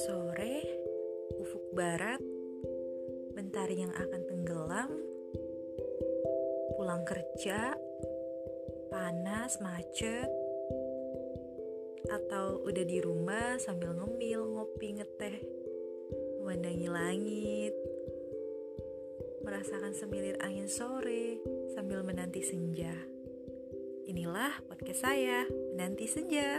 Sore, ufuk barat, mentari yang akan tenggelam, pulang kerja, panas, macet, atau udah di rumah sambil ngemil, ngopi, ngeteh, memandangi langit, merasakan semilir angin sore sambil menanti senja. Inilah podcast saya, Menanti Senja.